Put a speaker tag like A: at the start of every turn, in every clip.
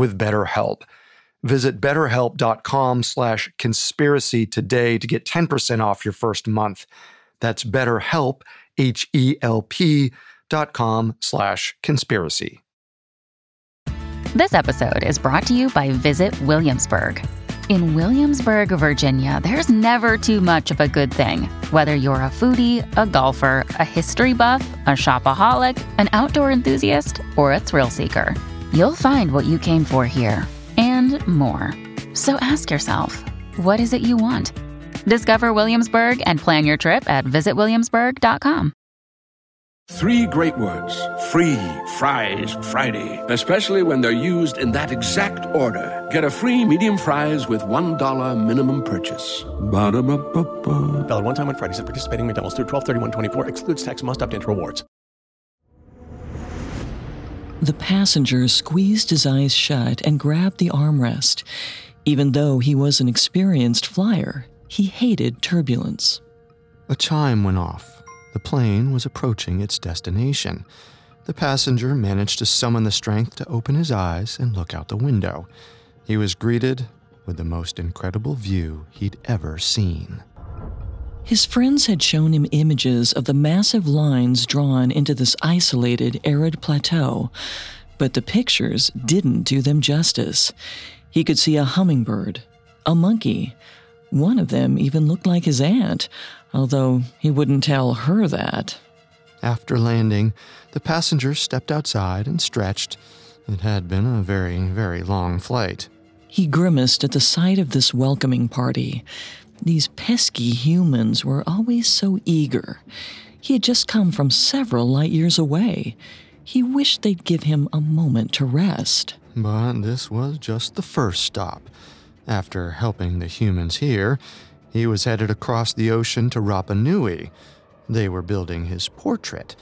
A: with BetterHelp. Visit betterhelp.com slash conspiracy today to get 10% off your first month. That's betterhelp, H-E-L-P dot com slash conspiracy.
B: This episode is brought to you by Visit Williamsburg. In Williamsburg, Virginia, there's never too much of a good thing. Whether you're a foodie, a golfer, a history buff, a shopaholic, an outdoor enthusiast, or a thrill seeker – You'll find what you came for here and more. So ask yourself, what is it you want? Discover Williamsburg and plan your trip at visitwilliamsburg.com.
C: Three great words free fries Friday, especially when they're used in that exact order. Get a free medium fries with $1 minimum purchase. Ba-da-ba-ba-ba.
D: Valid one time on Fridays at participating McDonald's through 12 31 24 excludes tax must opt into rewards.
E: The passenger squeezed his eyes shut and grabbed the armrest. Even though he was an experienced flyer, he hated turbulence.
A: A chime went off. The plane was approaching its destination. The passenger managed to summon the strength to open his eyes and look out the window. He was greeted with the most incredible view he'd ever seen.
E: His friends had shown him images of the massive lines drawn into this isolated, arid plateau, but the pictures didn't do them justice. He could see a hummingbird, a monkey. One of them even looked like his aunt, although he wouldn't tell her that.
A: After landing, the passenger stepped outside and stretched. It had been a very, very long flight.
E: He grimaced at the sight of this welcoming party. These pesky humans were always so eager. He had just come from several light years away. He wished they'd give him a moment to rest.
A: But this was just the first stop. After helping the humans here, he was headed across the ocean to Rapa Nui. They were building his portrait.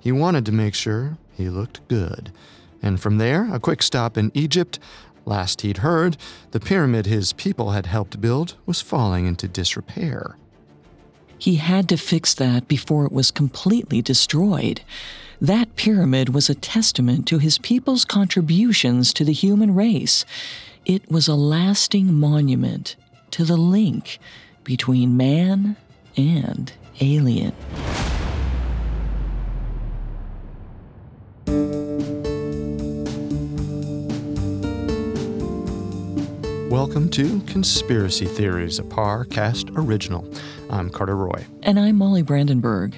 A: He wanted to make sure he looked good. And from there, a quick stop in Egypt Last he'd heard, the pyramid his people had helped build was falling into disrepair.
E: He had to fix that before it was completely destroyed. That pyramid was a testament to his people's contributions to the human race. It was a lasting monument to the link between man and alien.
A: Welcome to Conspiracy Theories, a Parcast original. I'm Carter Roy.
E: And I'm Molly Brandenburg.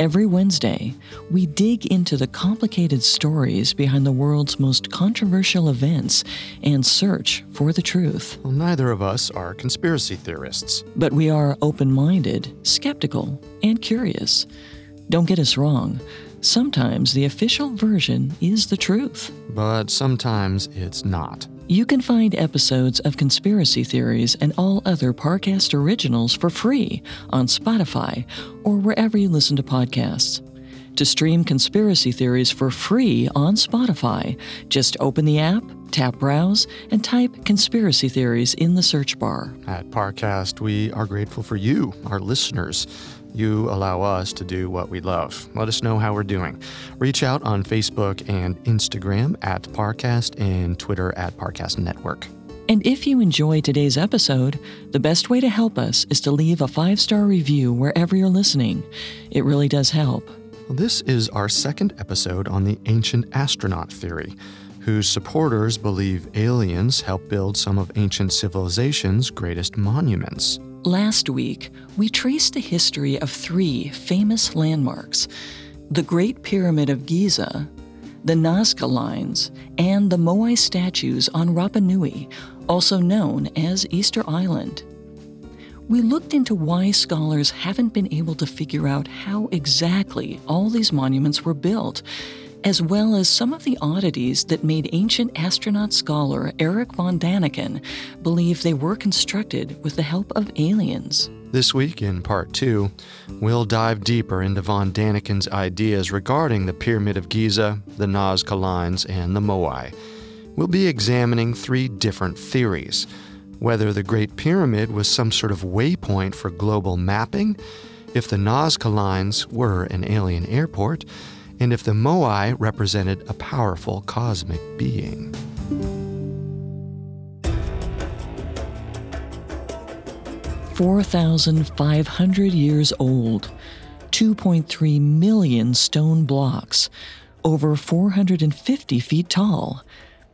E: Every Wednesday, we dig into the complicated stories behind the world's most controversial events and search for the truth.
A: Well, neither of us are conspiracy theorists.
E: But we are open minded, skeptical, and curious. Don't get us wrong. Sometimes the official version is the truth.
A: But sometimes it's not.
E: You can find episodes of Conspiracy Theories and all other Parcast originals for free on Spotify or wherever you listen to podcasts. To stream Conspiracy Theories for free on Spotify, just open the app, tap Browse, and type Conspiracy Theories in the search bar.
A: At Parcast, we are grateful for you, our listeners. You allow us to do what we love. Let us know how we're doing. Reach out on Facebook and Instagram at Parcast and Twitter at Parcast Network.
E: And if you enjoy today's episode, the best way to help us is to leave a five star review wherever you're listening. It really does help.
A: This is our second episode on the ancient astronaut theory. whose supporters believe aliens helped build some of ancient civilization's greatest monuments.
E: Last week, we traced the history of three famous landmarks the Great Pyramid of Giza, the Nazca Lines, and the Moai statues on Rapa Nui, also known as Easter Island. We looked into why scholars haven't been able to figure out how exactly all these monuments were built, as well as some of the oddities that made ancient astronaut scholar Eric von Daniken believe they were constructed with the help of aliens.
A: This week, in part two, we'll dive deeper into von Daniken's ideas regarding the Pyramid of Giza, the Nazca Lines, and the Moai. We'll be examining three different theories whether the Great Pyramid was some sort of waypoint for global mapping, if the Nazca Lines were an alien airport, and if the Moai represented a powerful cosmic being.
E: 4,500 years old, 2.3 million stone blocks, over 450 feet tall,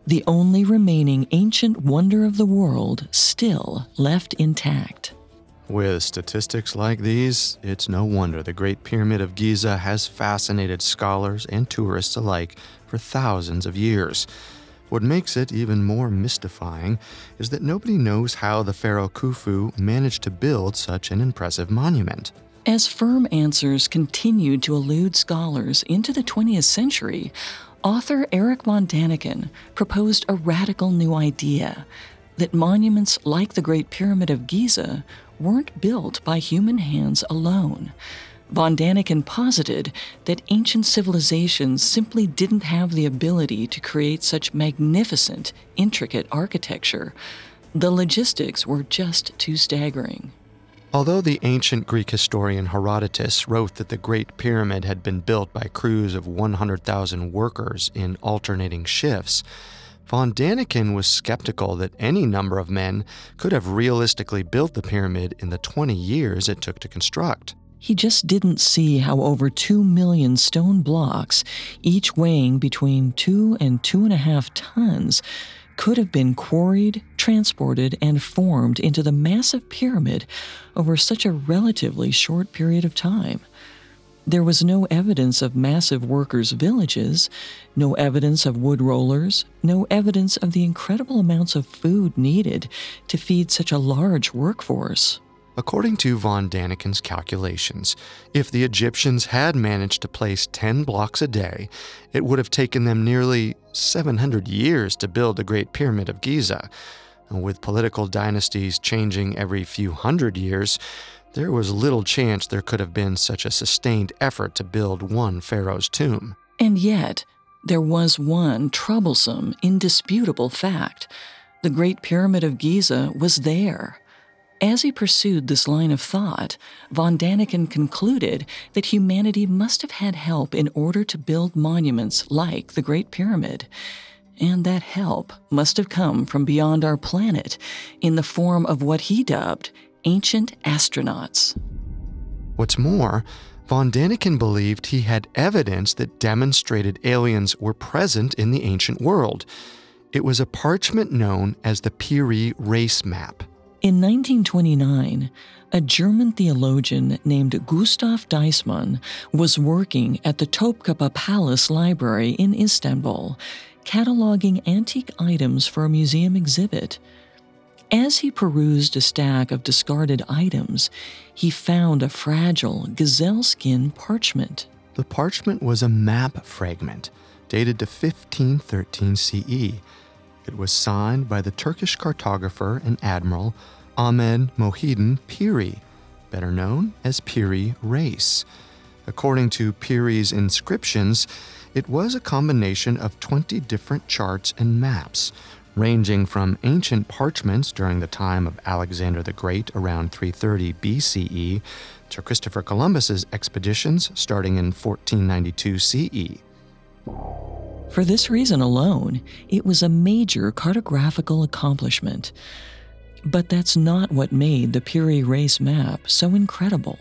E: the only remaining ancient wonder of the world still left intact.
A: With statistics like these, it's no wonder the Great Pyramid of Giza has fascinated scholars and tourists alike for thousands of years. What makes it even more mystifying is that nobody knows how the pharaoh Khufu managed to build such an impressive monument.
E: As firm answers continued to elude scholars into the 20th century, author Eric von Daniken proposed a radical new idea that monuments like the Great Pyramid of Giza weren't built by human hands alone. Von Daniken posited that ancient civilizations simply didn't have the ability to create such magnificent, intricate architecture. The logistics were just too staggering.
A: Although the ancient Greek historian Herodotus wrote that the Great Pyramid had been built by crews of 100,000 workers in alternating shifts, von Daniken was skeptical that any number of men could have realistically built the pyramid in the 20 years it took to construct.
E: He just didn't see how over two million stone blocks, each weighing between two and two and a half tons, could have been quarried, transported, and formed into the massive pyramid over such a relatively short period of time. There was no evidence of massive workers' villages, no evidence of wood rollers, no evidence of the incredible amounts of food needed to feed such a large workforce.
A: According to von Daniken's calculations, if the Egyptians had managed to place 10 blocks a day, it would have taken them nearly 700 years to build the Great Pyramid of Giza. With political dynasties changing every few hundred years, there was little chance there could have been such a sustained effort to build one pharaoh's tomb.
E: And yet, there was one troublesome, indisputable fact. The Great Pyramid of Giza was there. As he pursued this line of thought, von Daniken concluded that humanity must have had help in order to build monuments like the Great Pyramid. And that help must have come from beyond our planet in the form of what he dubbed ancient astronauts.
A: What's more, von Daniken believed he had evidence that demonstrated aliens were present in the ancient world. It was a parchment known as the Piri Reis map.
E: In 1929, a German theologian named Gustav Deissmann was working at the Topkapi Palace Library in Istanbul, cataloging antique items for a museum exhibit. As he perused a stack of discarded items, he found a fragile gazelle skin parchment.
A: The parchment was a map fragment dated to 1513 CE it was signed by the Turkish cartographer and admiral Ahmed Mohidin Piri, better known as Piri Reis. According to Piri's inscriptions, it was a combination of 20 different charts and maps, ranging from ancient parchments during the time of Alexander the Great around 330 BCE to Christopher Columbus's expeditions starting in 1492 CE.
E: For this reason alone, it was a major cartographical accomplishment. But that's not what made the Piri Reis map so incredible.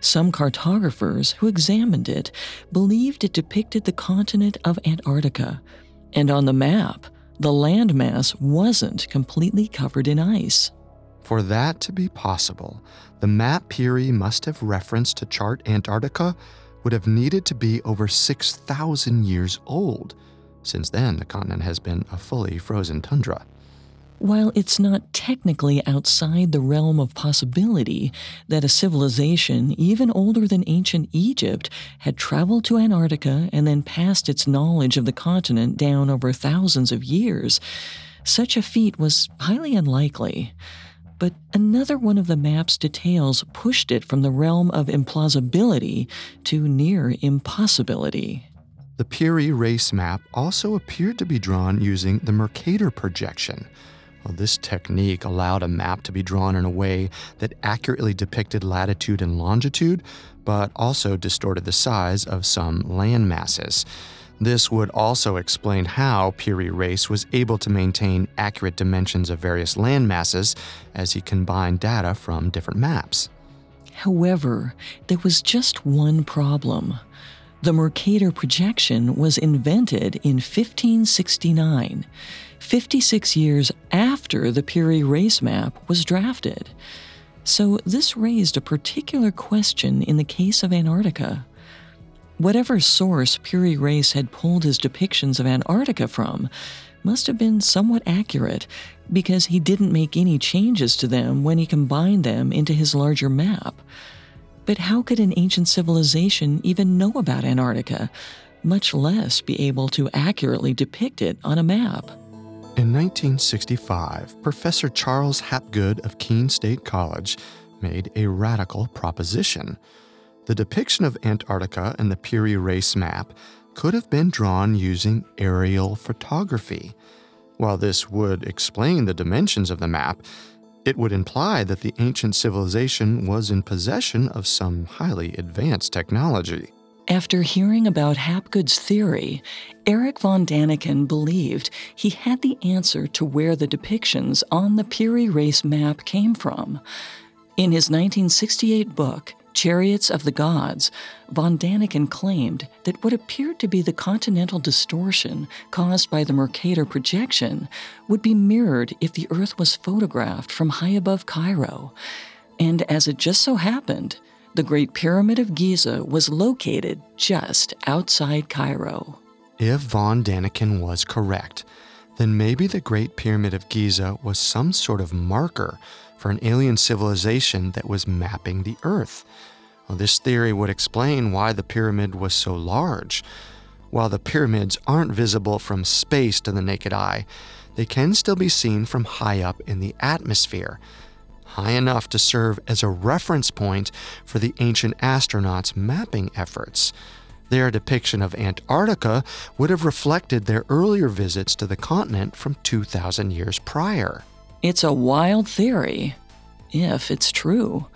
E: Some cartographers who examined it believed it depicted the continent of Antarctica, And on the map, the landmass wasn't completely covered in ice.
A: For that to be possible, the map Piri must have referenced to chart Antarctica would have needed to be over 6,000 years old. Since then, the continent has been a fully frozen tundra.
E: While it's not technically outside the realm of possibility that a civilization even older than ancient Egypt had traveled to Antarctica and then passed its knowledge of the continent down over thousands of years, such a feat was highly unlikely. But another one of the map's details pushed it from the realm of implausibility to near impossibility.
A: The Piri Reis map also appeared to be drawn using the Mercator projection well, this technique allowed a map to be drawn in a way that accurately depicted latitude and longitude, but also distorted the size of some land masses. This would also explain how Piri Reis was able to maintain accurate dimensions of various land masses as he combined data from different maps.
E: However, there was just one problem. The Mercator projection was invented in 1569. 56 years after the Piri Reis map was drafted. So this raised a particular question in the case of Antarctica. Whatever source Piri Reis had pulled his depictions of Antarctica from must have been somewhat accurate because he didn't make any changes to them when he combined them into his larger map. But how could an ancient civilization even know about Antarctica, much less be able to accurately depict it on a map?
A: In 1965, Professor Charles Hapgood of Keene State College made a radical proposition. The depiction of Antarctica in the Piri Reis map could have been drawn using aerial photography. While this would explain the dimensions of the map, it would imply that the ancient civilization was in possession of some highly advanced technology.
E: After hearing about Hapgood's theory, Eric von Daniken believed he had the answer to where the depictions on the Piri Reis map came from. In his 1968 book, Chariots of the Gods, von Daniken claimed that what appeared to be the continental distortion caused by the Mercator projection would be mirrored if the Earth was photographed from high above Cairo. And as it just so happened, the Great Pyramid of Giza was located just outside Cairo.
A: If von Daniken was correct, then maybe the Great Pyramid of Giza was some sort of marker for an alien civilization that was mapping the Earth. Well, this theory would explain why the pyramid was so large. While the pyramids aren't visible from space to the naked eye, they can still be seen from high up in the atmosphere high enough to serve as a reference point for the ancient astronauts' mapping efforts. Their depiction of Antarctica would have reflected their earlier visits to the continent from 2,000 years prior.
E: It's a wild theory, if it's true.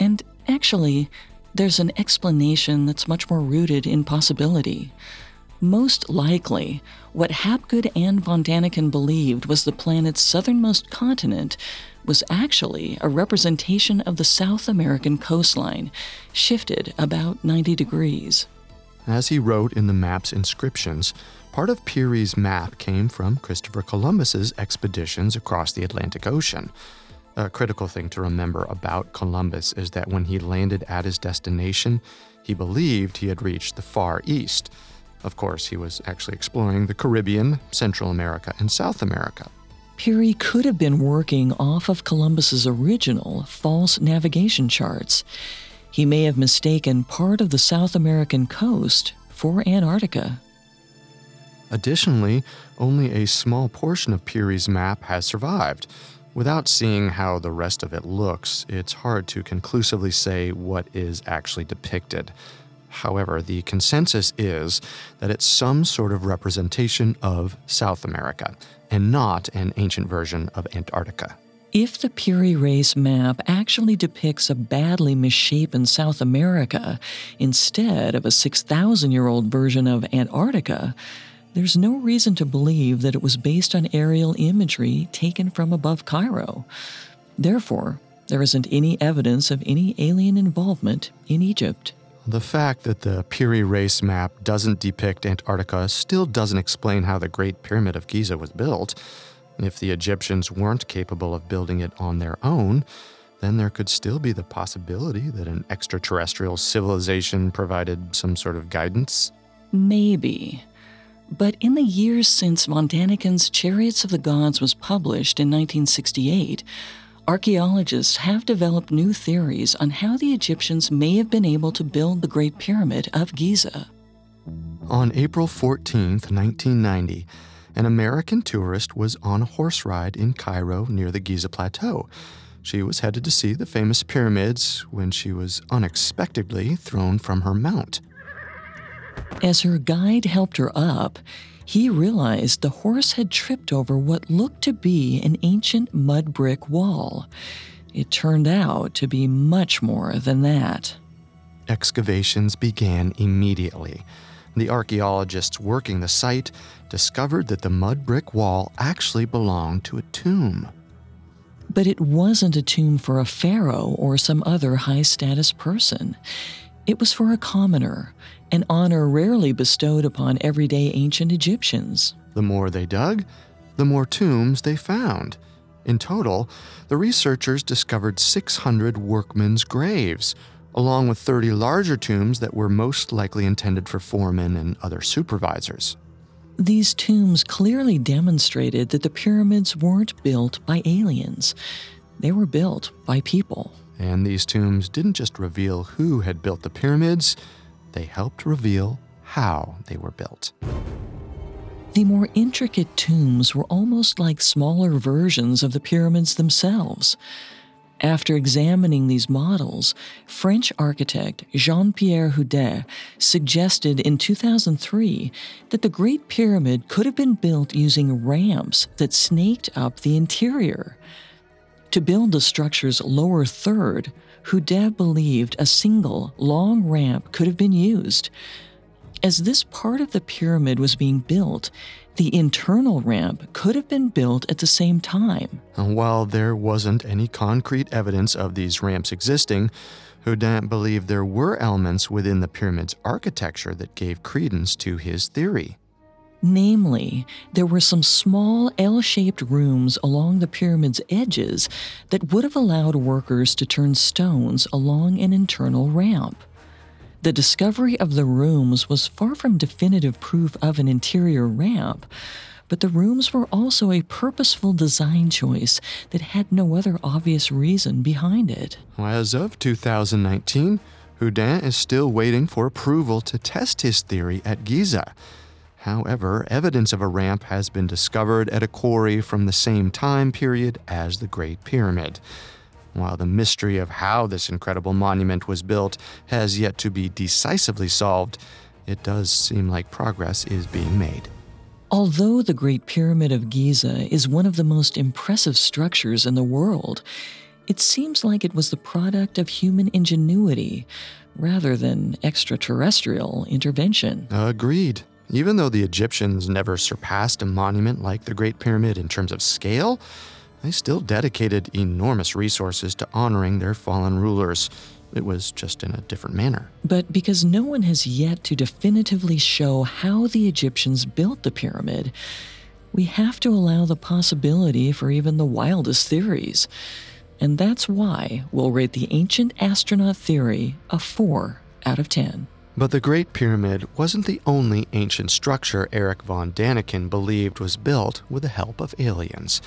E: And actually, there's an explanation that's much more rooted in possibility. Most likely, what Hapgood and von Daniken believed was the planet's southernmost continent was actually a representation of the South American coastline, shifted about 90 degrees.
A: As he wrote in the map's inscriptions, part of Piri's map came from Christopher Columbus's expeditions across the Atlantic Ocean. A critical thing to remember about Columbus is that when he landed at his destination, he believed he had reached the Far East. Of course, he was actually exploring the Caribbean, Central America, and South America.
E: Piri could have been working off of Columbus's original false navigation charts. He may have mistaken part of the South American coast for Antarctica.
A: Additionally, only a small portion of Piri's map has survived. Without seeing how the rest of it looks, it's hard to conclusively say what is actually depicted. However, the consensus is that it's some sort of representation of South America, and not an ancient version of Antarctica.
E: If the Piri Reis map actually depicts a badly misshapen South America instead of a 6,000 year old version of Antarctica, there's no reason to believe that it was based on aerial imagery taken from above Cairo. Therefore, there isn't any evidence of any alien involvement in Egypt.
A: The fact that the Piri Reis map doesn't depict Antarctica still doesn't explain how the Great Pyramid of Giza was built. If the Egyptians weren't capable of building it on their own, then there could still be the possibility that an extraterrestrial civilization provided some sort of guidance.
E: Maybe. But in the years since von Chariots of the Gods was published in 1968, archaeologists have developed new theories on how the Egyptians may have been able to build the Great Pyramid of Giza.
A: On April 14, 1990, an American tourist was on a horse ride in Cairo near the Giza Plateau. She was headed to see the famous pyramids when she was unexpectedly thrown from her mount.
E: As her guide helped her up, he realized the horse had tripped over what looked to be an ancient mud brick wall. It turned out to be much more than that.
A: Excavations began immediately. The archaeologists working the site discovered that the mud brick wall actually belonged to a tomb.
E: But it wasn't a tomb for a pharaoh or some other high status person. It was for a commoner, an honor rarely bestowed upon everyday ancient Egyptians.
A: The more they dug, the more tombs they found. In total, the researchers discovered 600 workmen's graves, along with 30 larger tombs that were most likely intended for foremen and other supervisors.
E: These tombs clearly demonstrated that the pyramids weren't built by aliens, they were built by people.
A: And these tombs didn't just reveal who had built the pyramids, they helped reveal how they were built.
E: The more intricate tombs were almost like smaller versions of the pyramids themselves. After examining these models, French architect Jean Pierre Houdin suggested in 2003 that the Great Pyramid could have been built using ramps that snaked up the interior. To build the structure's lower third, Houdin believed a single, long ramp could have been used. As this part of the pyramid was being built, the internal ramp could have been built at the same time.
A: While there wasn't any concrete evidence of these ramps existing, Houdin believed there were elements within the pyramid's architecture that gave credence to his theory.
E: Namely, there were some small L shaped rooms along the pyramid's edges that would have allowed workers to turn stones along an internal ramp. The discovery of the rooms was far from definitive proof of an interior ramp, but the rooms were also a purposeful design choice that had no other obvious reason behind it.
A: As of 2019, Houdin is still waiting for approval to test his theory at Giza. However, evidence of a ramp has been discovered at a quarry from the same time period as the Great Pyramid. While the mystery of how this incredible monument was built has yet to be decisively solved, it does seem like progress is being made.
E: Although the Great Pyramid of Giza is one of the most impressive structures in the world, it seems like it was the product of human ingenuity rather than extraterrestrial intervention.
A: Agreed. Even though the Egyptians never surpassed a monument like the Great Pyramid in terms of scale, they still dedicated enormous resources to honoring their fallen rulers. It was just in a different manner.
E: But because no one has yet to definitively show how the Egyptians built the pyramid, we have to allow the possibility for even the wildest theories. And that's why we'll rate the ancient astronaut theory a 4 out of 10.
A: But the Great Pyramid wasn't the only ancient structure Eric von Daniken believed was built with the help of aliens.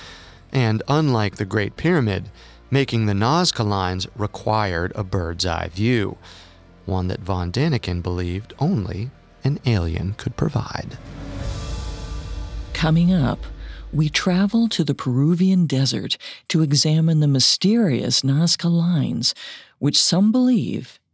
A: And unlike the Great Pyramid, making the Nazca lines required a bird's eye view, one that von Daniken believed only an alien could provide.
E: Coming up, we travel to the Peruvian desert to examine the mysterious Nazca lines, which some believe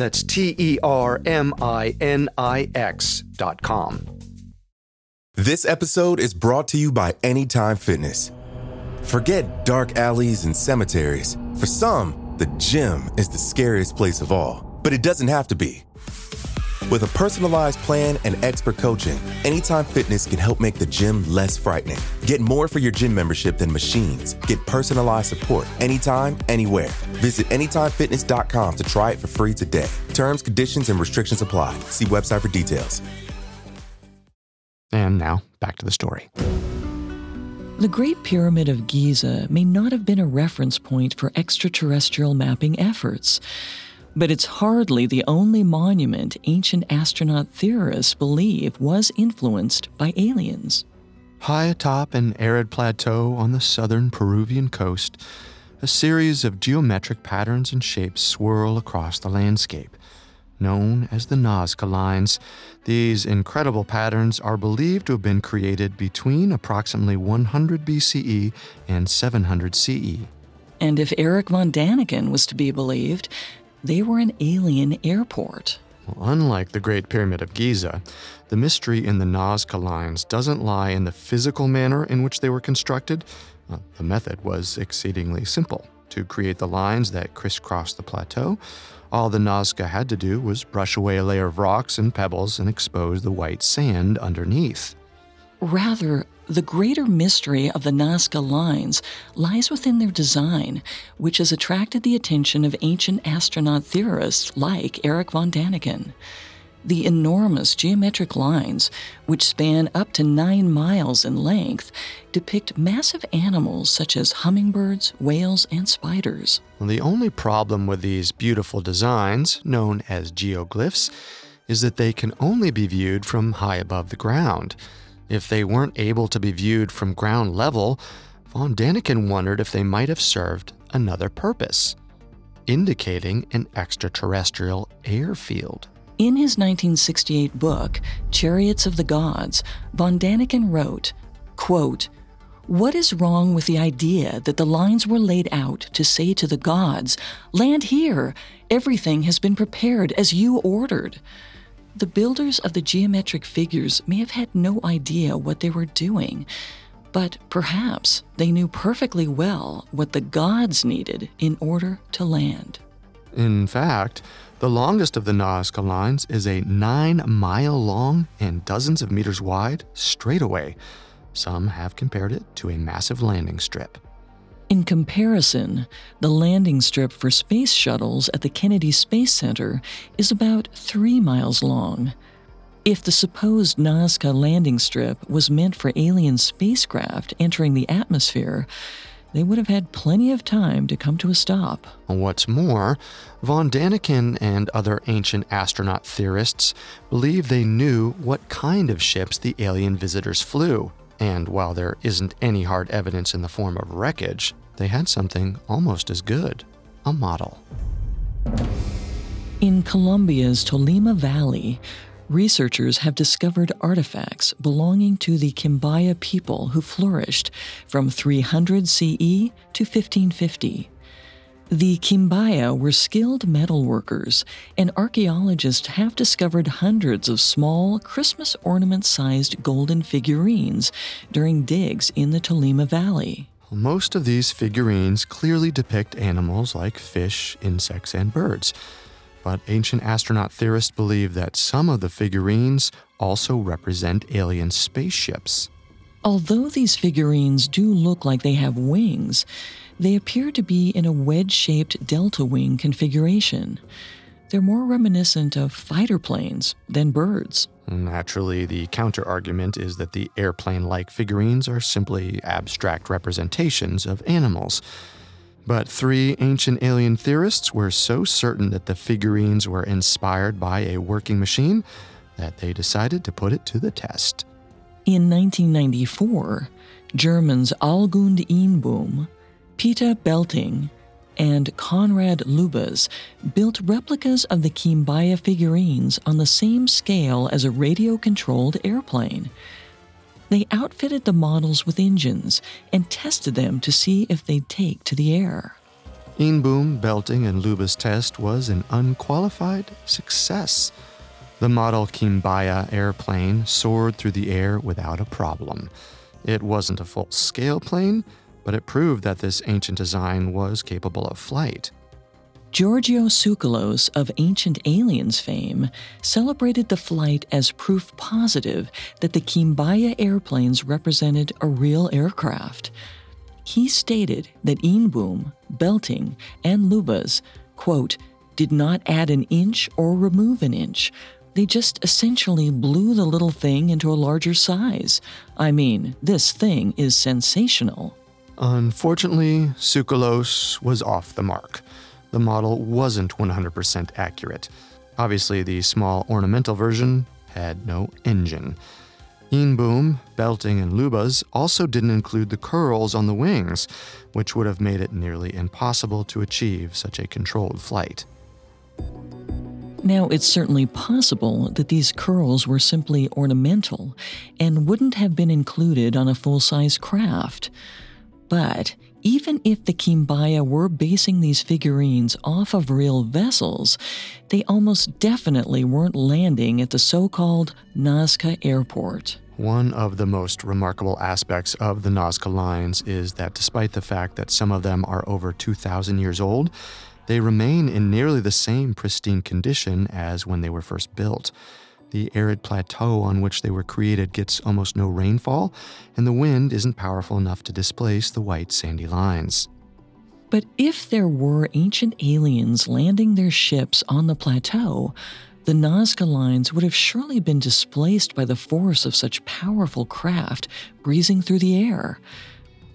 A: That's T E R M I N I X dot com.
F: This episode is brought to you by Anytime Fitness. Forget dark alleys and cemeteries. For some, the gym is the scariest place of all, but it doesn't have to be. With a personalized plan and expert coaching, Anytime Fitness can help make the gym less frightening. Get more for your gym membership than machines. Get personalized support anytime, anywhere. Visit AnytimeFitness.com to try it for free today. Terms, conditions, and restrictions apply. See website for details.
A: And now, back to the story.
E: The Great Pyramid of Giza may not have been a reference point for extraterrestrial mapping efforts but it's hardly the only monument ancient astronaut theorists believe was influenced by aliens.
A: High atop an arid plateau on the southern Peruvian coast, a series of geometric patterns and shapes swirl across the landscape. Known as the Nazca Lines, these incredible patterns are believed to have been created between approximately 100 BCE and 700 CE.
E: And if Eric von Daniken was to be believed, they were an alien airport.
A: Well, unlike the Great Pyramid of Giza, the mystery in the Nazca lines doesn't lie in the physical manner in which they were constructed. The method was exceedingly simple. To create the lines that crisscrossed the plateau, all the Nazca had to do was brush away a layer of rocks and pebbles and expose the white sand underneath.
E: Rather, the greater mystery of the Nazca lines lies within their design, which has attracted the attention of ancient astronaut theorists like Eric von Daniken. The enormous geometric lines, which span up to nine miles in length, depict massive animals such as hummingbirds, whales, and spiders.
A: The only problem with these beautiful designs, known as geoglyphs, is that they can only be viewed from high above the ground. If they weren't able to be viewed from ground level, von Daniken wondered if they might have served another purpose, indicating an extraterrestrial airfield.
E: In his 1968 book, Chariots of the Gods, von Daniken wrote, quote, what is wrong with the idea that the lines were laid out to say to the gods, Land here, everything has been prepared as you ordered? The builders of the geometric figures may have had no idea what they were doing, but perhaps they knew perfectly well what the gods needed in order to land.
A: In fact, the longest of the Nazca lines is a nine mile long and dozens of meters wide straightaway. Some have compared it to a massive landing strip.
E: In comparison, the landing strip for space shuttles at the Kennedy Space Center is about three miles long. If the supposed Nazca landing strip was meant for alien spacecraft entering the atmosphere, they would have had plenty of time to come to a stop.
A: What's more, von Daniken and other ancient astronaut theorists believe they knew what kind of ships the alien visitors flew. And while there isn't any hard evidence in the form of wreckage, they had something almost as good a model.
E: In Colombia's Tolima Valley, researchers have discovered artifacts belonging to the Quimbaya people who flourished from 300 CE to 1550. The Quimbaya were skilled metalworkers, and archaeologists have discovered hundreds of small, Christmas ornament sized golden figurines during digs in the Tolima Valley.
A: Most of these figurines clearly depict animals like fish, insects, and birds. But ancient astronaut theorists believe that some of the figurines also represent alien spaceships.
E: Although these figurines do look like they have wings, they appear to be in a wedge shaped delta wing configuration. They're more reminiscent of fighter planes than birds.
A: Naturally, the counter argument is that the airplane like figurines are simply abstract representations of animals. But three ancient alien theorists were so certain that the figurines were inspired by a working machine that they decided to put it to the test.
E: In 1994, Germans Algund Eenboom, Peter Belting, and Konrad Lubas built replicas of the Quimbaya figurines on the same scale as a radio controlled airplane. They outfitted the models with engines and tested them to see if they'd take to the air.
A: Eenboom, Belting, and Lubas' test was an unqualified success. The model Quimbaya airplane soared through the air without a problem. It wasn't a full scale plane, but it proved that this ancient design was capable of flight.
E: Giorgio Tsoukalos of Ancient Aliens fame celebrated the flight as proof positive that the Quimbaya airplanes represented a real aircraft. He stated that Eenboom, Belting, and Lubas, quote, did not add an inch or remove an inch. They just essentially blew the little thing into a larger size. I mean, this thing is sensational.
A: Unfortunately, Tsoukalos was off the mark. The model wasn't 100% accurate. Obviously, the small ornamental version had no engine. Eenboom, Belting, and Lubas also didn't include the curls on the wings, which would have made it nearly impossible to achieve such a controlled flight.
E: Now, it's certainly possible that these curls were simply ornamental and wouldn't have been included on a full size craft. But even if the Quimbaya were basing these figurines off of real vessels, they almost definitely weren't landing at the so called Nazca airport.
A: One of the most remarkable aspects of the Nazca lines is that despite the fact that some of them are over 2,000 years old, they remain in nearly the same pristine condition as when they were first built. The arid plateau on which they were created gets almost no rainfall, and the wind isn't powerful enough to displace the white sandy lines.
E: But if there were ancient aliens landing their ships on the plateau, the Nazca lines would have surely been displaced by the force of such powerful craft breezing through the air.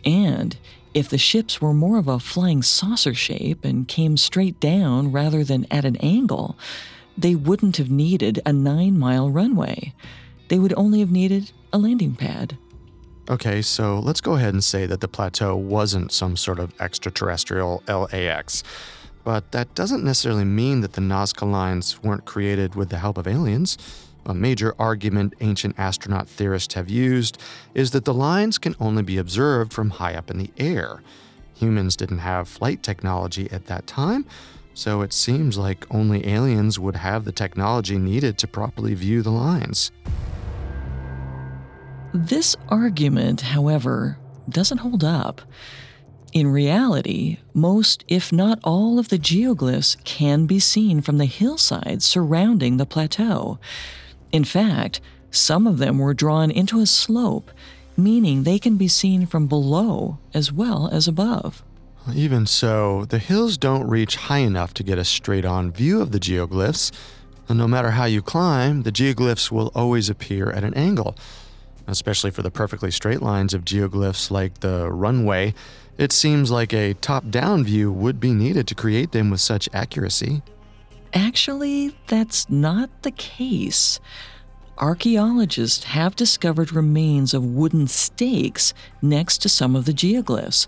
E: And if the ships were more of a flying saucer shape and came straight down rather than at an angle, they wouldn't have needed a nine mile runway. They would only have needed a landing pad.
A: Okay, so let's go ahead and say that the plateau wasn't some sort of extraterrestrial LAX. But that doesn't necessarily mean that the Nazca lines weren't created with the help of aliens. A major argument ancient astronaut theorists have used is that the lines can only be observed from high up in the air. Humans didn't have flight technology at that time, so it seems like only aliens would have the technology needed to properly view the lines.
E: This argument, however, doesn't hold up. In reality, most, if not all, of the geoglyphs can be seen from the hillsides surrounding the plateau. In fact, some of them were drawn into a slope, meaning they can be seen from below as well as above.
A: Even so, the hills don't reach high enough to get a straight on view of the geoglyphs, and no matter how you climb, the geoglyphs will always appear at an angle. Especially for the perfectly straight lines of geoglyphs like the runway, it seems like a top down view would be needed to create them with such accuracy.
E: Actually, that's not the case. Archaeologists have discovered remains of wooden stakes next to some of the geoglyphs,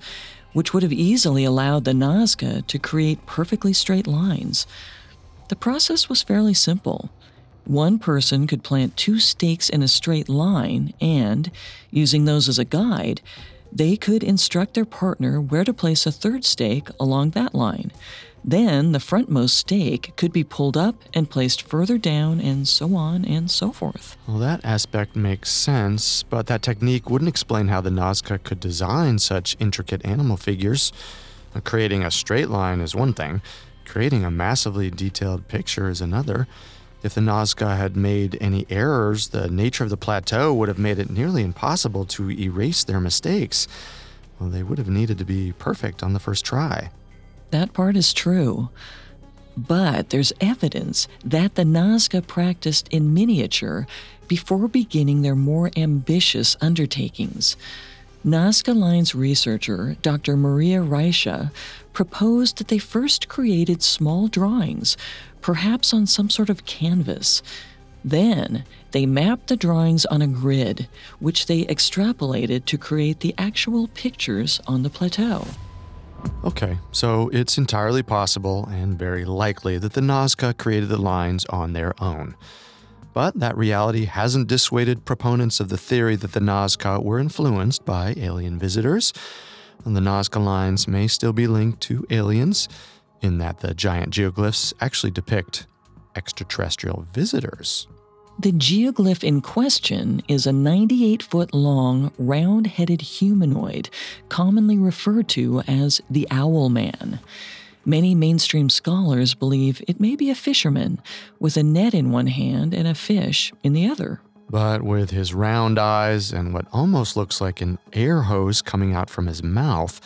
E: which would have easily allowed the Nazca to create perfectly straight lines. The process was fairly simple. One person could plant two stakes in a straight line, and, using those as a guide, they could instruct their partner where to place a third stake along that line. Then the frontmost stake could be pulled up and placed further down, and so on and so forth.
A: Well, that aspect makes sense, but that technique wouldn't explain how the Nazca could design such intricate animal figures. Uh, creating a straight line is one thing, creating a massively detailed picture is another. If the Nazca had made any errors, the nature of the plateau would have made it nearly impossible to erase their mistakes. Well, they would have needed to be perfect on the first try.
E: That part is true. But there's evidence that the Nazca practiced in miniature before beginning their more ambitious undertakings. Nazca Lines researcher Dr. Maria Reiche proposed that they first created small drawings, perhaps on some sort of canvas. Then they mapped the drawings on a grid, which they extrapolated to create the actual pictures on the plateau.
A: Okay, so it's entirely possible and very likely that the Nazca created the lines on their own. But that reality hasn't dissuaded proponents of the theory that the Nazca were influenced by alien visitors. And the Nazca lines may still be linked to aliens, in that the giant geoglyphs actually depict extraterrestrial visitors.
E: The geoglyph in question is a 98 foot long, round headed humanoid, commonly referred to as the Owl Man. Many mainstream scholars believe it may be a fisherman, with a net in one hand and a fish in the other.
A: But with his round eyes and what almost looks like an air hose coming out from his mouth,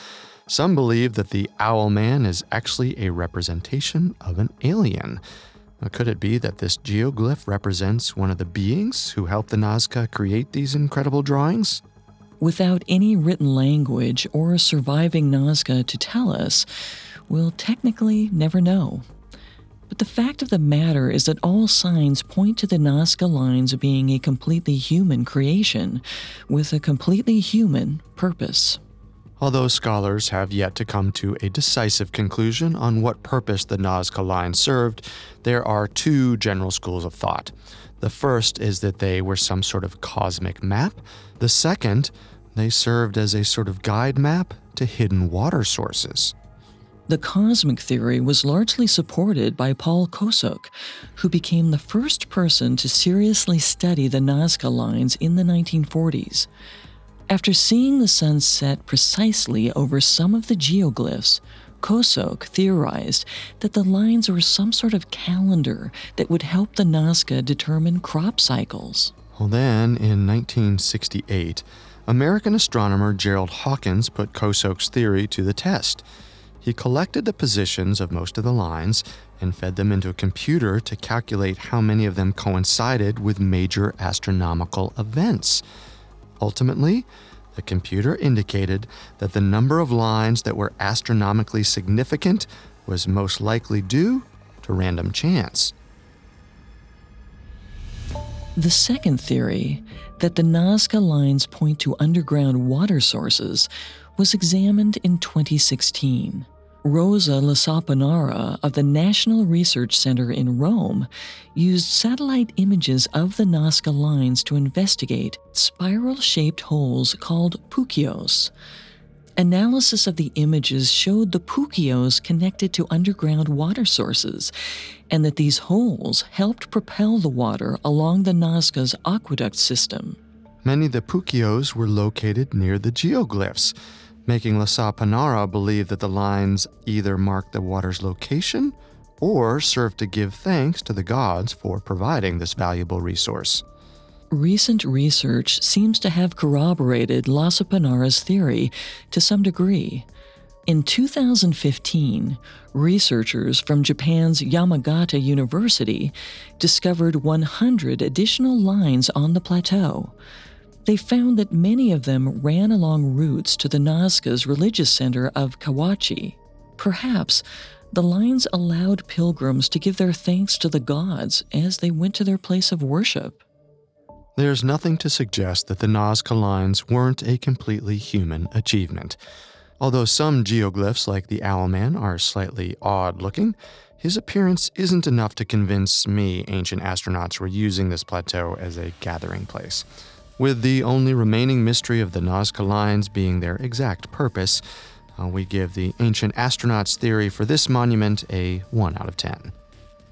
A: some believe that the Owl Man is actually a representation of an alien could it be that this geoglyph represents one of the beings who helped the Nazca create these incredible drawings?
E: Without any written language or a surviving Nazca to tell us, we'll technically never know. But the fact of the matter is that all signs point to the Nazca lines being a completely human creation with a completely human purpose.
A: Although scholars have yet to come to a decisive conclusion on what purpose the Nazca line served, there are two general schools of thought. The first is that they were some sort of cosmic map. The second, they served as a sort of guide map to hidden water sources.
E: The cosmic theory was largely supported by Paul Kosok, who became the first person to seriously study the Nazca lines in the 1940s. After seeing the sun set precisely over some of the geoglyphs, Kosok theorized that the lines were some sort of calendar that would help the Nazca determine crop cycles.
A: Well, then, in 1968, American astronomer Gerald Hawkins put Kosok's theory to the test. He collected the positions of most of the lines and fed them into a computer to calculate how many of them coincided with major astronomical events. Ultimately, the computer indicated that the number of lines that were astronomically significant was most likely due to random chance.
E: The second theory, that the Nazca lines point to underground water sources, was examined in 2016. Rosa Lasaponara of the National Research Center in Rome used satellite images of the Nazca lines to investigate spiral shaped holes called pukios. Analysis of the images showed the pukios connected to underground water sources, and that these holes helped propel the water along the Nazca's aqueduct system.
A: Many of the pukios were located near the geoglyphs making Lasaponara believe that the lines either mark the water's location or serve to give thanks to the gods for providing this valuable resource.
E: Recent research seems to have corroborated Lasaponara's theory to some degree. In 2015, researchers from Japan's Yamagata University discovered 100 additional lines on the plateau they found that many of them ran along routes to the Nazca's religious center of Cahuachi. Perhaps the lines allowed pilgrims to give their thanks to the gods as they went to their place of worship.
A: There's nothing to suggest that the Nazca lines weren't a completely human achievement. Although some geoglyphs, like the Owlman, are slightly odd looking, his appearance isn't enough to convince me ancient astronauts were using this plateau as a gathering place with the only remaining mystery of the Nazca lines being their exact purpose. Uh, we give the ancient astronauts theory for this monument a 1 out of 10.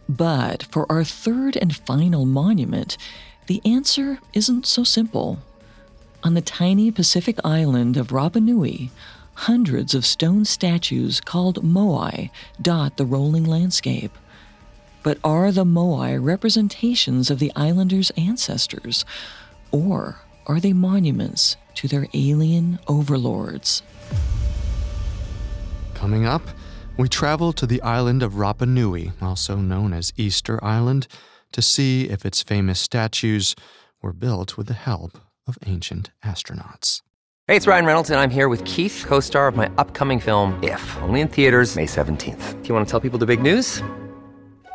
E: But for our third and final monument, the answer isn't so simple. On the tiny Pacific island of Rapa Nui, hundreds of stone statues called moai dot the rolling landscape. But are the moai representations of the islanders' ancestors? Or are they monuments to their alien overlords?
A: Coming up, we travel to the island of Rapa Nui, also known as Easter Island, to see if its famous statues were built with the help of ancient astronauts.
G: Hey, it's Ryan Reynolds, and I'm here with Keith, co star of my upcoming film, If, only in theaters, May 17th. Do you want to tell people the big news?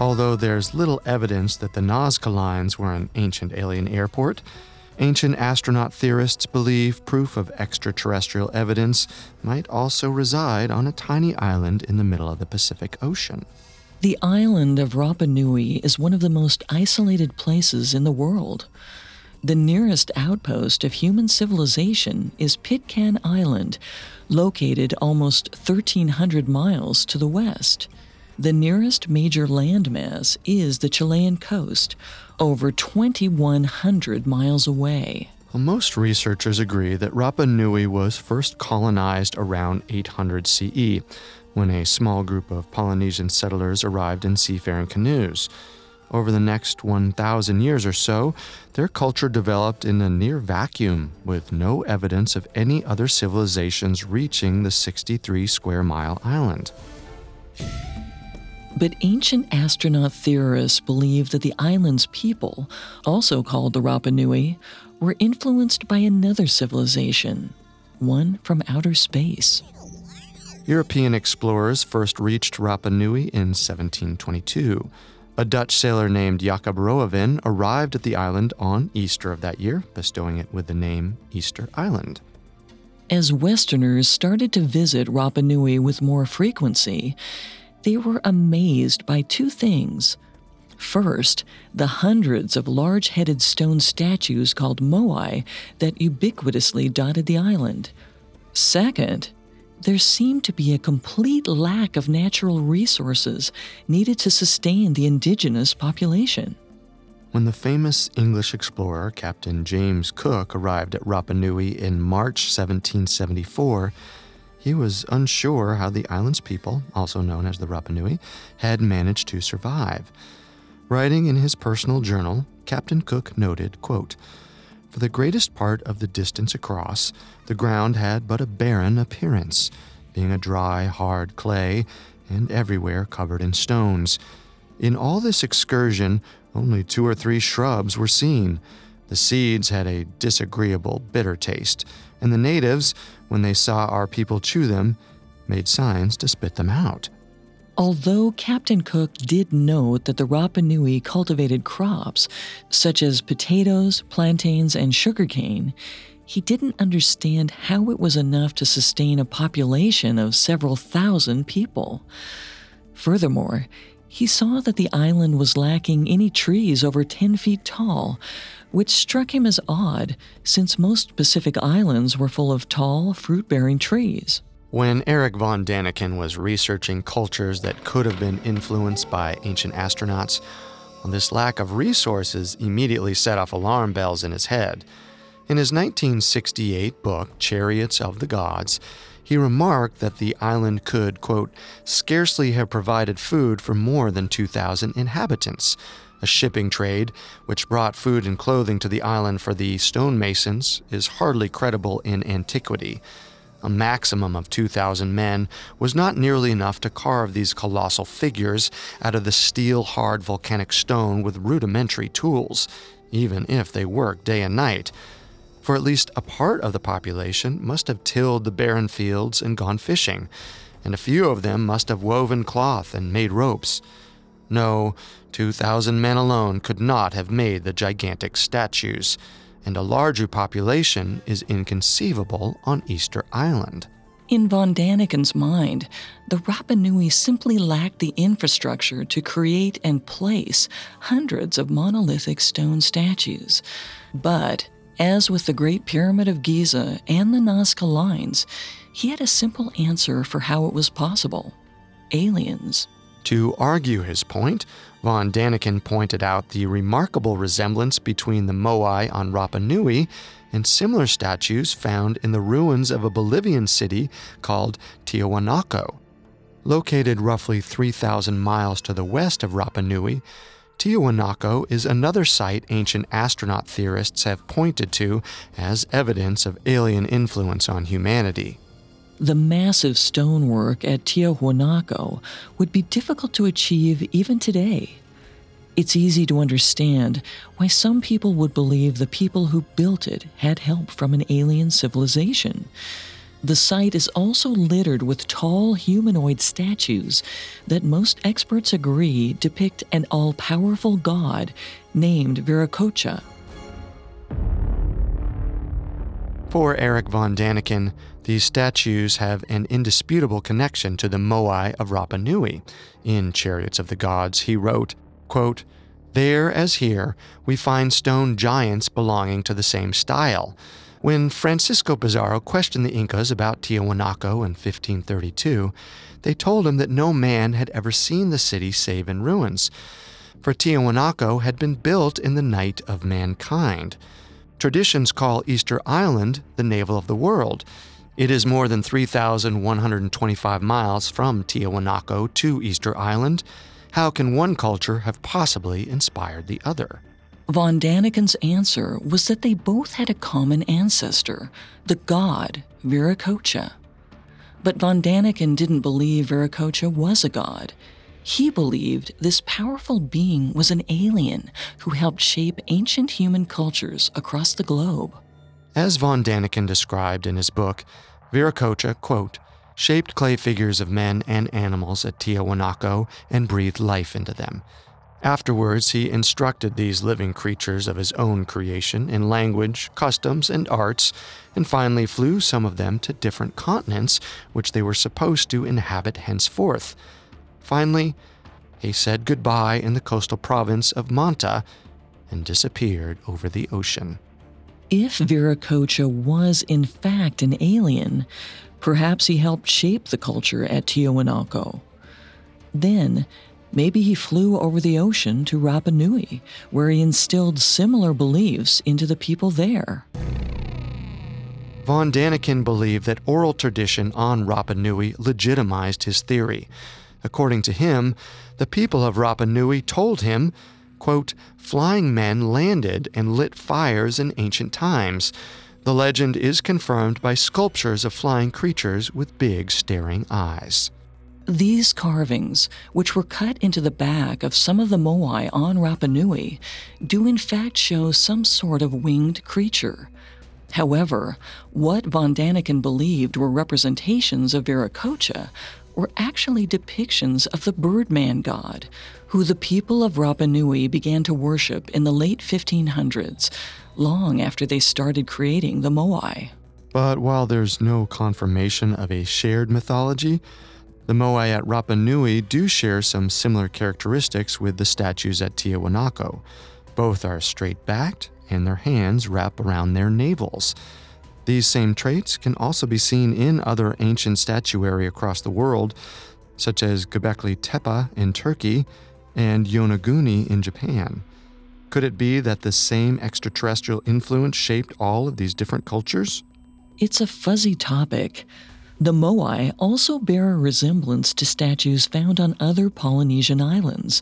A: Although there's little evidence that the Nazca Lines were an ancient alien airport, ancient astronaut theorists believe proof of extraterrestrial evidence might also reside on a tiny island in the middle of the Pacific Ocean.
E: The island of Rapa Nui is one of the most isolated places in the world. The nearest outpost of human civilization is Pitcairn Island, located almost 1,300 miles to the west. The nearest major landmass is the Chilean coast, over 2,100 miles away.
A: Well, most researchers agree that Rapa Nui was first colonized around 800 CE, when a small group of Polynesian settlers arrived in seafaring canoes. Over the next 1,000 years or so, their culture developed in a near vacuum, with no evidence of any other civilizations reaching the 63 square mile island.
E: But ancient astronaut theorists believe that the island's people, also called the Rapa Nui, were influenced by another civilization, one from outer space.
A: European explorers first reached Rapa Nui in 1722. A Dutch sailor named Jacob Roggeveen arrived at the island on Easter of that year, bestowing it with the name Easter Island.
E: As Westerners started to visit Rapa Nui with more frequency, they were amazed by two things. First, the hundreds of large headed stone statues called moai that ubiquitously dotted the island. Second, there seemed to be a complete lack of natural resources needed to sustain the indigenous population.
A: When the famous English explorer Captain James Cook arrived at Rapa Nui in March 1774, he was unsure how the island's people, also known as the Rapa Nui, had managed to survive. Writing in his personal journal, Captain Cook noted, quote, For the greatest part of the distance across, the ground had but a barren appearance, being a dry, hard clay, and everywhere covered in stones. In all this excursion, only two or three shrubs were seen. The seeds had a disagreeable, bitter taste, and the natives, when they saw our people chew them, made signs to spit them out.
E: Although Captain Cook did note that the Rapa Nui cultivated crops such as potatoes, plantains, and sugarcane, he didn't understand how it was enough to sustain a population of several thousand people. Furthermore, he saw that the island was lacking any trees over 10 feet tall, which struck him as odd since most Pacific islands were full of tall, fruit bearing trees.
A: When Eric von Daniken was researching cultures that could have been influenced by ancient astronauts, this lack of resources immediately set off alarm bells in his head. In his 1968 book, Chariots of the Gods, he remarked that the island could, quote, scarcely have provided food for more than 2,000 inhabitants. A shipping trade, which brought food and clothing to the island for the stonemasons, is hardly credible in antiquity. A maximum of 2,000 men was not nearly enough to carve these colossal figures out of the steel hard volcanic stone with rudimentary tools, even if they worked day and night. For at least a part of the population must have tilled the barren fields and gone fishing, and a few of them must have woven cloth and made ropes. No, 2,000 men alone could not have made the gigantic statues and a larger population is inconceivable on Easter Island.
E: In von Daniken's mind, the Rapa Nui simply lacked the infrastructure to create and place hundreds of monolithic stone statues. But, as with the Great Pyramid of Giza and the Nazca Lines, he had a simple answer for how it was possible aliens.
A: To argue his point, von Daniken pointed out the remarkable resemblance between the Moai on Rapa Nui and similar statues found in the ruins of a Bolivian city called Tiahuanaco. Located roughly 3,000 miles to the west of Rapa Nui, Tiahuanaco is another site ancient astronaut theorists have pointed to as evidence of alien influence on humanity.
E: The massive stonework at Tiahuanaco would be difficult to achieve even today. It's easy to understand why some people would believe the people who built it had help from an alien civilization. The site is also littered with tall humanoid statues that most experts agree depict an all powerful god named Viracocha.
A: For Eric von Daniken, these statues have an indisputable connection to the Moai of Rapa Nui. In Chariots of the Gods, he wrote, quote, There, as here, we find stone giants belonging to the same style. When Francisco Pizarro questioned the Incas about Tiahuanaco in 1532, they told him that no man had ever seen the city save in ruins, for Tiahuanaco had been built in the night of mankind. Traditions call Easter Island the navel of the world. It is more than 3,125 miles from Tiahuanaco to Easter Island. How can one culture have possibly inspired the other?
E: Von Daniken's answer was that they both had a common ancestor, the god Viracocha. But Von Daniken didn't believe Viracocha was a god. He believed this powerful being was an alien who helped shape ancient human cultures across the globe.
A: As von Daniken described in his book, Viracocha, quote, shaped clay figures of men and animals at Tiahuanaco and breathed life into them. Afterwards, he instructed these living creatures of his own creation in language, customs, and arts, and finally flew some of them to different continents which they were supposed to inhabit henceforth. Finally, he said goodbye in the coastal province of Manta and disappeared over the ocean.
E: If Viracocha was in fact an alien, perhaps he helped shape the culture at Tiahuanaco. Then, maybe he flew over the ocean to Rapa Nui, where he instilled similar beliefs into the people there.
A: Von Daniken believed that oral tradition on Rapa Nui legitimized his theory. According to him, the people of Rapa Nui told him, quote, flying men landed and lit fires in ancient times. The legend is confirmed by sculptures of flying creatures with big staring eyes.
E: These carvings, which were cut into the back of some of the moai on Rapa Nui, do in fact show some sort of winged creature. However, what von Daniken believed were representations of Viracocha were actually depictions of the Birdman god, who the people of Rapa Nui began to worship in the late 1500s, long after they started creating the Moai.
A: But while there's no confirmation of a shared mythology, the Moai at Rapa Nui do share some similar characteristics with the statues at Tiahuanaco. Both are straight backed and their hands wrap around their navels. These same traits can also be seen in other ancient statuary across the world, such as Göbekli Tepe in Turkey and Yonaguni in Japan. Could it be that the same extraterrestrial influence shaped all of these different cultures?
E: It's a fuzzy topic. The Moai also bear a resemblance to statues found on other Polynesian islands.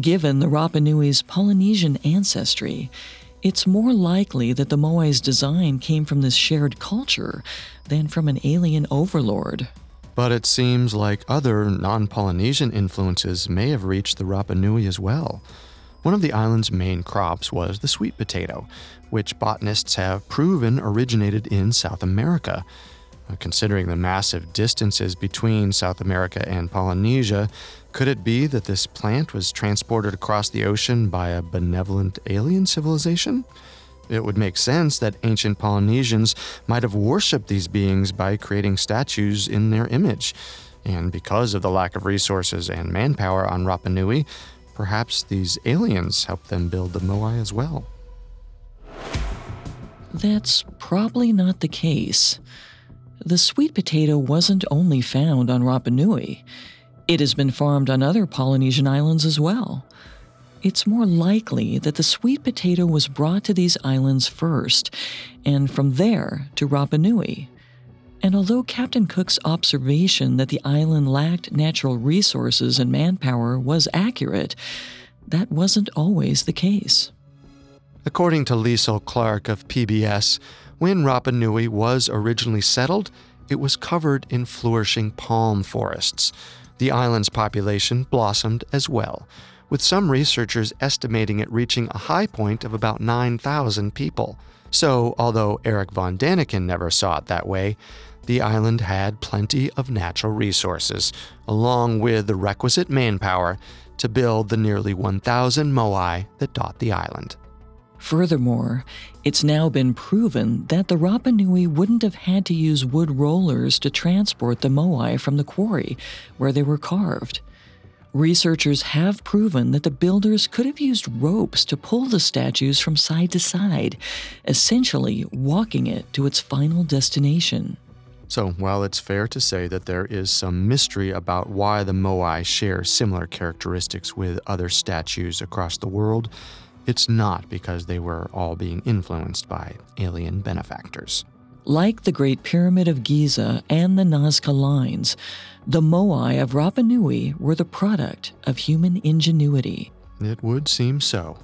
E: Given the Rapa Nui's Polynesian ancestry, it's more likely that the Moai's design came from this shared culture than from an alien overlord.
A: But it seems like other non Polynesian influences may have reached the Rapa Nui as well. One of the island's main crops was the sweet potato, which botanists have proven originated in South America. Considering the massive distances between South America and Polynesia, could it be that this plant was transported across the ocean by a benevolent alien civilization? It would make sense that ancient Polynesians might have worshipped these beings by creating statues in their image. And because of the lack of resources and manpower on Rapa Nui, perhaps these aliens helped them build the Moai as well.
E: That's probably not the case. The sweet potato wasn't only found on Rapa Nui. It has been farmed on other Polynesian islands as well. It's more likely that the sweet potato was brought to these islands first, and from there to Rapa Nui. And although Captain Cook's observation that the island lacked natural resources and manpower was accurate, that wasn't always the case.
A: According to Liesl Clark of PBS, when Rapa Nui was originally settled, it was covered in flourishing palm forests. The island's population blossomed as well, with some researchers estimating it reaching a high point of about 9,000 people. So, although Eric von Daniken never saw it that way, the island had plenty of natural resources, along with the requisite manpower to build the nearly 1,000 moai that dot the island.
E: Furthermore, it's now been proven that the Rapa Nui wouldn't have had to use wood rollers to transport the moai from the quarry where they were carved. Researchers have proven that the builders could have used ropes to pull the statues from side to side, essentially walking it to its final destination.
A: So, while it's fair to say that there is some mystery about why the Moai share similar characteristics with other statues across the world, it's not because they were all being influenced by alien benefactors.
E: Like the Great Pyramid of Giza and the Nazca Lines, the Moai of Rapa Nui were the product of human ingenuity.
A: It would seem so.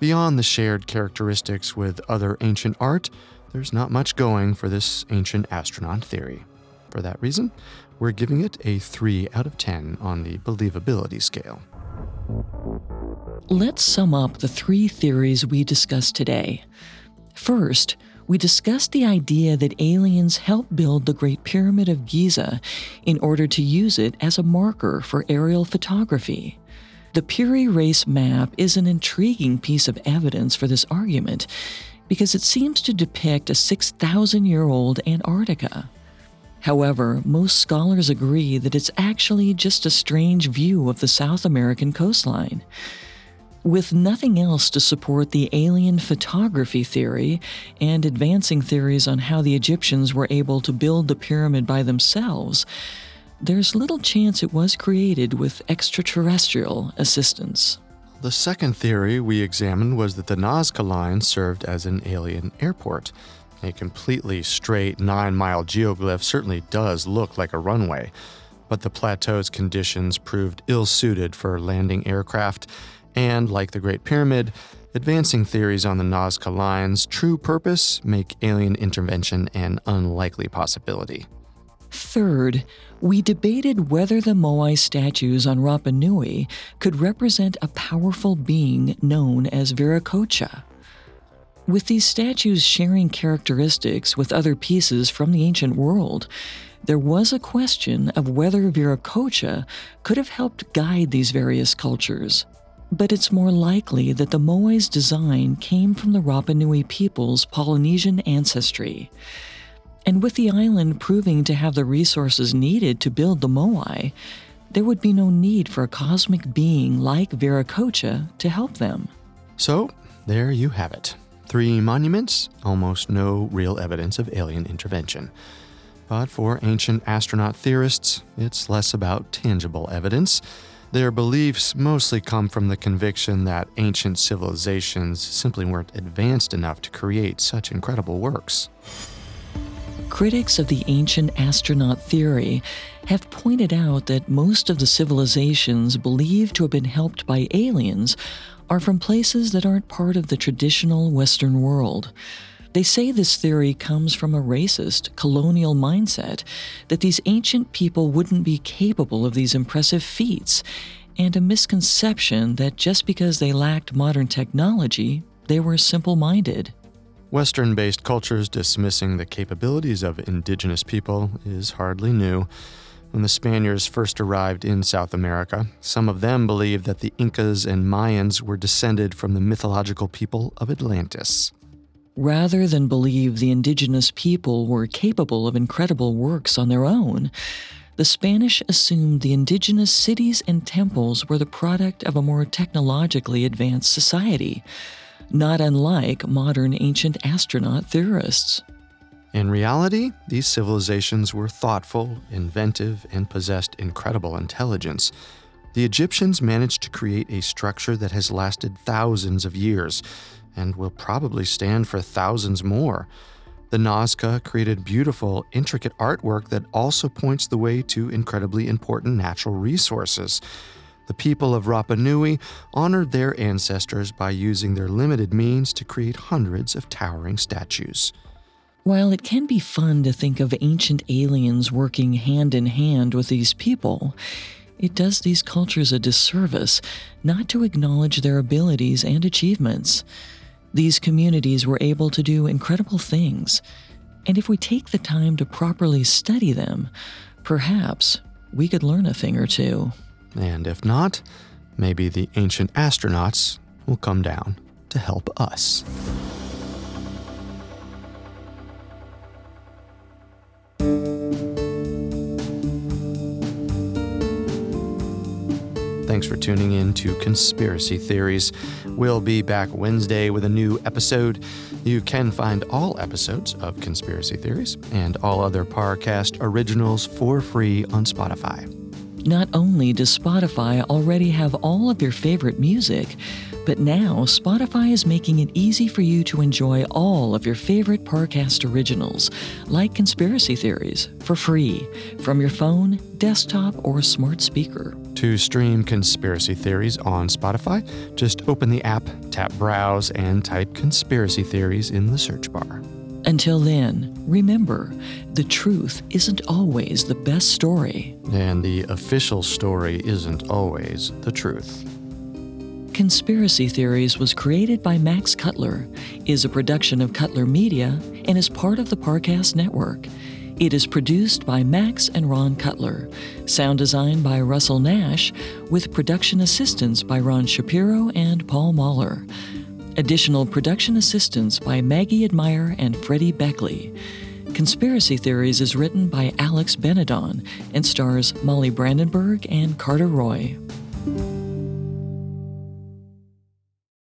A: Beyond the shared characteristics with other ancient art, there's not much going for this ancient astronaut theory. For that reason, we're giving it a 3 out of 10 on the believability scale.
E: Let's sum up the three theories we discussed today. First, we discussed the idea that aliens helped build the Great Pyramid of Giza in order to use it as a marker for aerial photography. The Piri Reis map is an intriguing piece of evidence for this argument because it seems to depict a 6,000 year old Antarctica. However, most scholars agree that it's actually just a strange view of the South American coastline. With nothing else to support the alien photography theory and advancing theories on how the Egyptians were able to build the pyramid by themselves, there's little chance it was created with extraterrestrial assistance.
A: The second theory we examined was that the Nazca Line served as an alien airport. A completely straight nine mile geoglyph certainly does look like a runway, but the plateau's conditions proved ill suited for landing aircraft, and like the Great Pyramid, advancing theories on the Nazca Line's true purpose make alien intervention an unlikely possibility.
E: Third, we debated whether the Moai statues on Rapa Nui could represent a powerful being known as Viracocha. With these statues sharing characteristics with other pieces from the ancient world, there was a question of whether Viracocha could have helped guide these various cultures. But it's more likely that the Moai's design came from the Rapa Nui people's Polynesian ancestry. And with the island proving to have the resources needed to build the Moai, there would be no need for a cosmic being like Viracocha to help them.
A: So, there you have it. Three monuments, almost no real evidence of alien intervention. But for ancient astronaut theorists, it's less about tangible evidence. Their beliefs mostly come from the conviction that ancient civilizations simply weren't advanced enough to create such incredible works.
E: Critics of the ancient astronaut theory have pointed out that most of the civilizations believed to have been helped by aliens are from places that aren't part of the traditional Western world. They say this theory comes from a racist, colonial mindset that these ancient people wouldn't be capable of these impressive feats, and a misconception that just because they lacked modern technology, they were simple minded.
A: Western based cultures dismissing the capabilities of indigenous people is hardly new. When the Spaniards first arrived in South America, some of them believed that the Incas and Mayans were descended from the mythological people of Atlantis.
E: Rather than believe the indigenous people were capable of incredible works on their own, the Spanish assumed the indigenous cities and temples were the product of a more technologically advanced society, not unlike modern ancient astronaut theorists.
A: In reality, these civilizations were thoughtful, inventive, and possessed incredible intelligence. The Egyptians managed to create a structure that has lasted thousands of years and will probably stand for thousands more. The Nazca created beautiful, intricate artwork that also points the way to incredibly important natural resources. The people of Rapa Nui honored their ancestors by using their limited means to create hundreds of towering statues.
E: While it can be fun to think of ancient aliens working hand in hand with these people, it does these cultures a disservice not to acknowledge their abilities and achievements. These communities were able to do incredible things, and if we take the time to properly study them, perhaps we could learn a thing or two.
A: And if not, maybe the ancient astronauts will come down to help us. Thanks for tuning in to Conspiracy Theories. We'll be back Wednesday with a new episode. You can find all episodes of Conspiracy Theories and all other Parcast originals for free on Spotify.
E: Not only does Spotify already have all of your favorite music, but now Spotify is making it easy for you to enjoy all of your favorite Parcast originals, like Conspiracy Theories, for free from your phone, desktop, or smart speaker.
A: To stream Conspiracy Theories on Spotify, just open the app, tap Browse, and type Conspiracy Theories in the search bar.
E: Until then, remember the truth isn't always the best story.
A: And the official story isn't always the truth.
E: Conspiracy Theories was created by Max Cutler, is a production of Cutler Media, and is part of the Parcast Network. It is produced by Max and Ron Cutler, sound design by Russell Nash, with production assistance by Ron Shapiro and Paul Mahler. Additional production assistance by Maggie Admire and Freddie Beckley. Conspiracy Theories is written by Alex Benedon and stars Molly Brandenburg and Carter Roy.